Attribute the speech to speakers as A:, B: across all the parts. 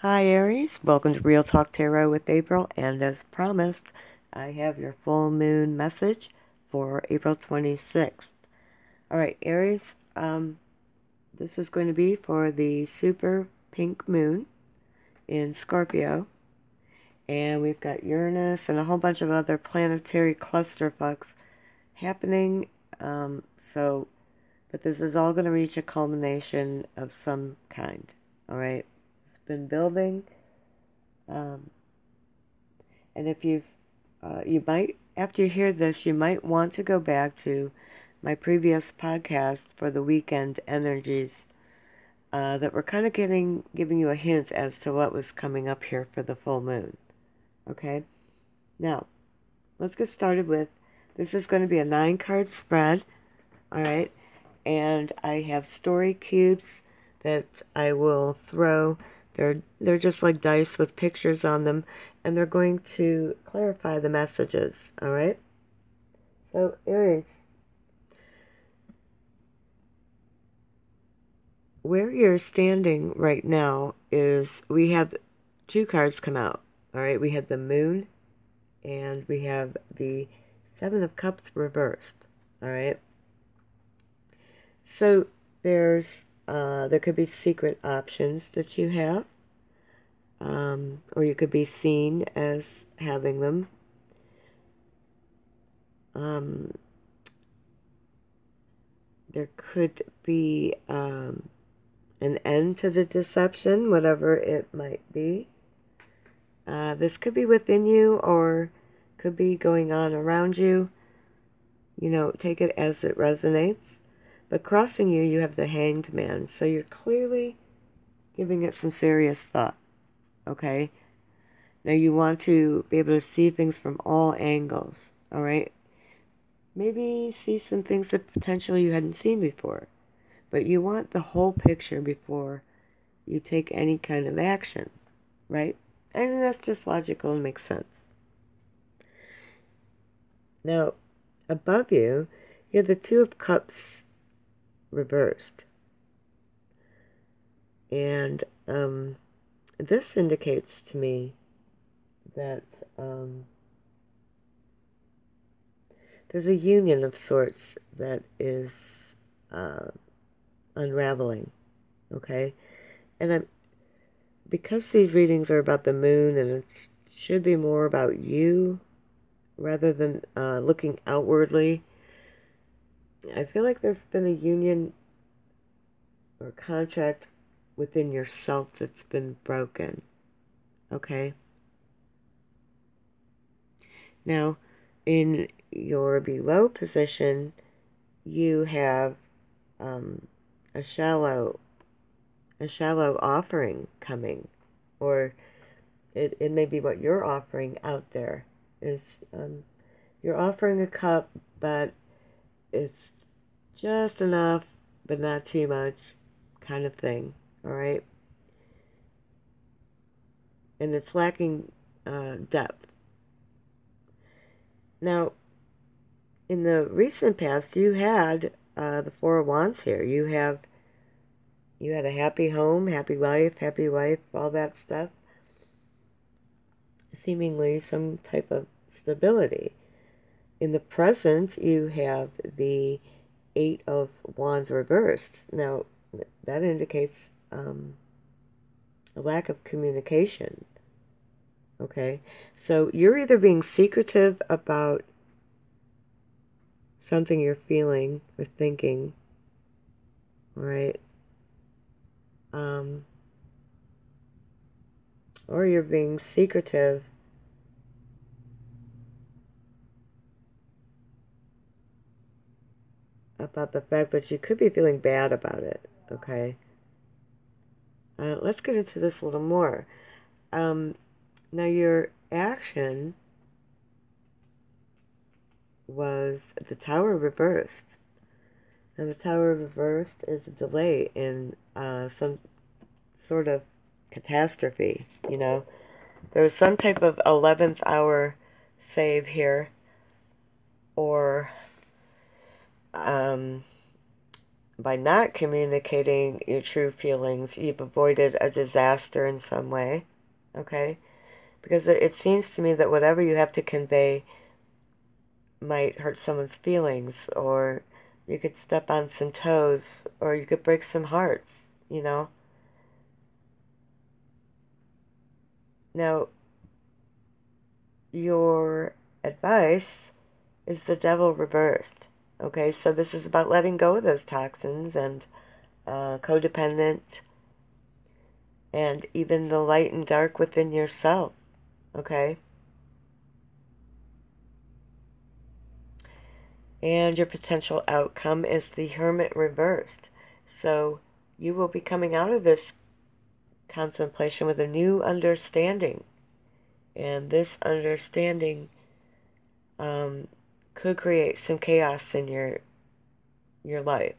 A: Hi, Aries. Welcome to Real Talk Tarot with April. And as promised, I have your full moon message for April 26th. All right, Aries, um, this is going to be for the super pink moon in Scorpio. And we've got Uranus and a whole bunch of other planetary clusterfucks happening. Um, so, but this is all going to reach a culmination of some kind. All right been building. Um, and if you've, uh, you might, after you hear this, you might want to go back to my previous podcast for the weekend energies uh, that were kind of getting, giving you a hint as to what was coming up here for the full moon. Okay? Now, let's get started with this is going to be a nine card spread. All right? And I have story cubes that I will throw they're, they're just like dice with pictures on them, and they're going to clarify the messages, all right? So, Aries, where you're standing right now is we have two cards come out, all right? We have the moon, and we have the Seven of Cups reversed, all right? So, there's uh, there could be secret options that you have, um, or you could be seen as having them. Um, there could be um, an end to the deception, whatever it might be. Uh, this could be within you or could be going on around you. You know, take it as it resonates. But crossing you, you have the hanged man. So you're clearly giving it some serious thought. Okay? Now you want to be able to see things from all angles. Alright? Maybe see some things that potentially you hadn't seen before. But you want the whole picture before you take any kind of action. Right? Mean, that's just logical and makes sense. Now, above you, you have the Two of Cups reversed. And um, this indicates to me that um, there's a union of sorts that is uh, unraveling. Okay? And I'm, because these readings are about the moon and it should be more about you rather than uh, looking outwardly I feel like there's been a union or contract within yourself that's been broken. Okay? Now, in your below position, you have um, a shallow a shallow offering coming, or it, it may be what you're offering out there is um, you're offering a cup, but it's just enough, but not too much, kind of thing. All right, and it's lacking uh, depth. Now, in the recent past, you had uh, the Four of Wands here. You have you had a happy home, happy life, happy wife, all that stuff. Seemingly some type of stability. In the present, you have the Eight of Wands reversed. Now, that indicates um, a lack of communication. Okay? So you're either being secretive about something you're feeling or thinking, right? Um, or you're being secretive about the fact that you could be feeling bad about it, okay? Uh, let's get into this a little more. Um, now, your action was the tower reversed. And the tower reversed is a delay in uh, some sort of catastrophe, you know. There was some type of 11th hour save here, or um, by not communicating your true feelings, you've avoided a disaster in some way. Okay? Because it, it seems to me that whatever you have to convey might hurt someone's feelings, or you could step on some toes, or you could break some hearts, you know? Now, your advice is the devil reversed. Okay, so this is about letting go of those toxins and uh, codependent and even the light and dark within yourself. Okay? And your potential outcome is the hermit reversed. So you will be coming out of this contemplation with a new understanding. And this understanding um, could create some chaos in your your life.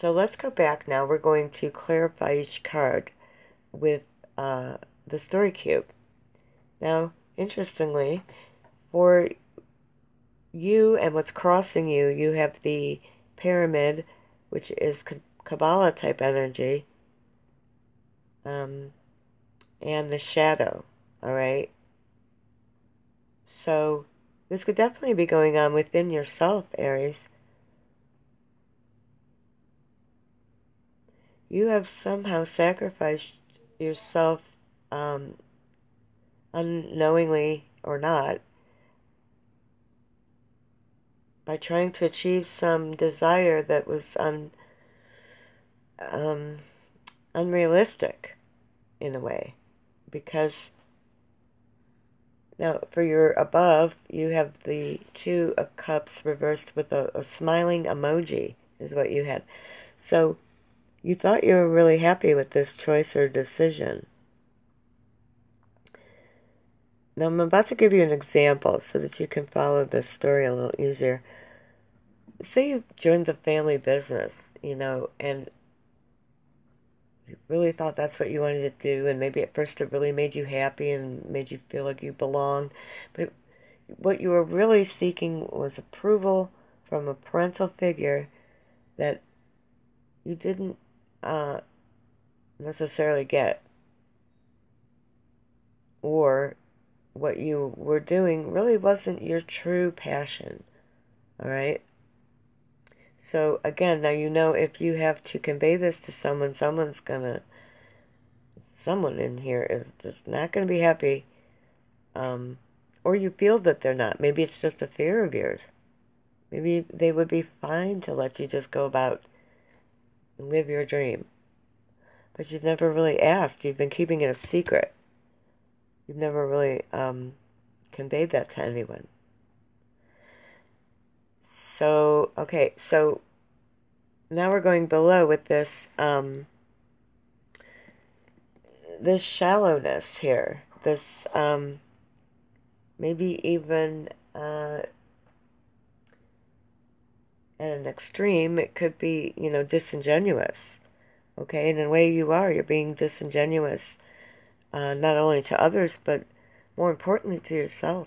A: So let's go back now. We're going to clarify each card with uh, the story cube. Now, interestingly, for you and what's crossing you, you have the pyramid, which is Kabbalah type energy, um, and the shadow. All right. This could definitely be going on within yourself, Aries. You have somehow sacrificed yourself um, unknowingly or not by trying to achieve some desire that was un, um, unrealistic in a way because now, for your above, you have the Two of Cups reversed with a, a smiling emoji, is what you had. So, you thought you were really happy with this choice or decision. Now, I'm about to give you an example so that you can follow this story a little easier. Say you joined the family business, you know, and really thought that's what you wanted to do, and maybe at first it really made you happy and made you feel like you belonged, but what you were really seeking was approval from a parental figure that you didn't uh, necessarily get. Or what you were doing really wasn't your true passion. All right? So again, now you know if you have to convey this to someone, someone's gonna, someone in here is just not gonna be happy, um, or you feel that they're not. Maybe it's just a fear of yours. Maybe they would be fine to let you just go about and live your dream, but you've never really asked. You've been keeping it a secret. You've never really um, conveyed that to anyone. So, okay, so now we're going below with this, um, this shallowness here, this, um, maybe even, uh, at an extreme, it could be, you know, disingenuous. Okay, and in a way you are, you're being disingenuous, uh, not only to others, but more importantly to yourself.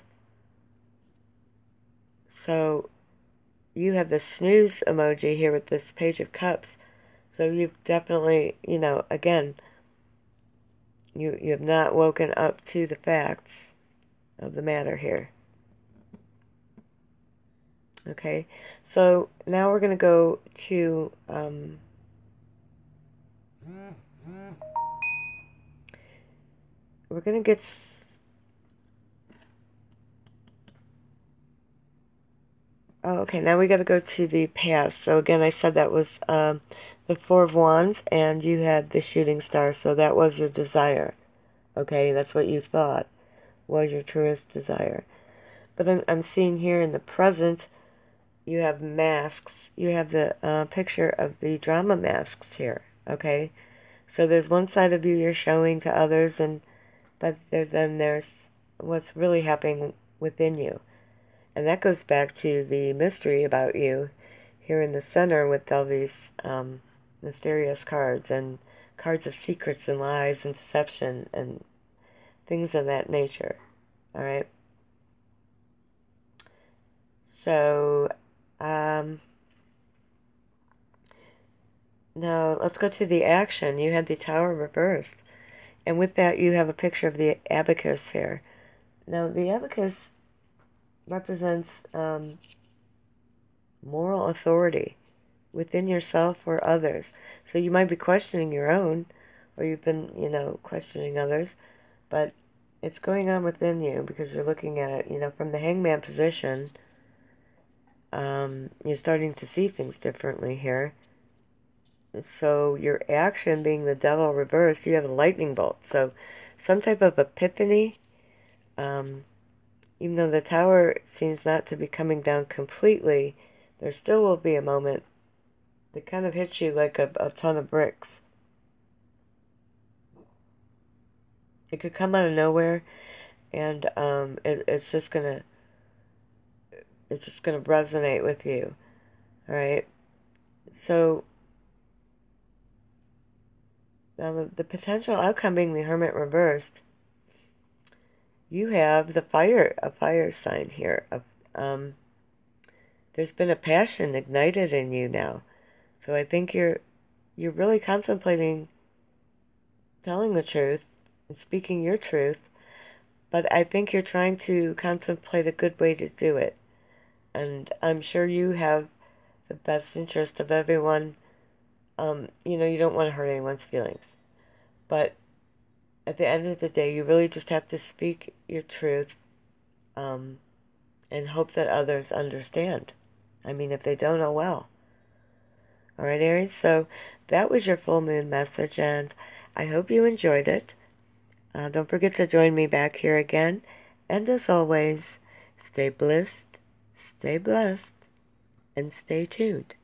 A: So, you have the snooze emoji here with this page of cups. So you've definitely, you know, again, you you have not woken up to the facts of the matter here. Okay, so now we're going to go to um, we're going to get Oh, okay, now we got to go to the past. So again, I said that was um, the Four of Wands, and you had the Shooting Star, so that was your desire. Okay, that's what you thought was your truest desire. But I'm, I'm seeing here in the present, you have masks. You have the uh, picture of the drama masks here. Okay, so there's one side of you you're showing to others, and but there, then there's what's really happening within you. And that goes back to the mystery about you here in the center with all these um, mysterious cards and cards of secrets and lies and deception and things of that nature. All right. So, Um, now let's go to the action. You had the tower reversed. And with that, you have a picture of the abacus here. Now, the abacus represents um, moral authority within yourself or others. So you might be questioning your own, or you've been, you know, questioning others, but it's going on within you because you're looking at it, you know, from the hangman position. Um, you're starting to see things differently here. So your action being the devil reversed, you have a lightning bolt. So some type of epiphany. Um, even though the tower seems not to be coming down completely, there still will be a moment that kind of hits you like a, a ton of bricks. It could come out of nowhere, and um, it, it's just gonna it's just gonna resonate with you. All right. So now the, the potential outcome being the Hermit reversed. You have the fire a fire sign here. Um, there's been a passion ignited in you now. So I think you're you're really contemplating telling the truth and speaking your truth, but I think you're trying to contemplate a good way to do it. And I'm sure you have the best interest of everyone. Um, you know, you don't want to hurt anyone's feelings. But at the end of the day, you really just have to speak your truth um, and hope that others understand. I mean, if they don't, oh well. All right, Aries. So that was your full moon message, and I hope you enjoyed it. Uh, don't forget to join me back here again. And as always, stay blissed, stay blessed, and stay tuned.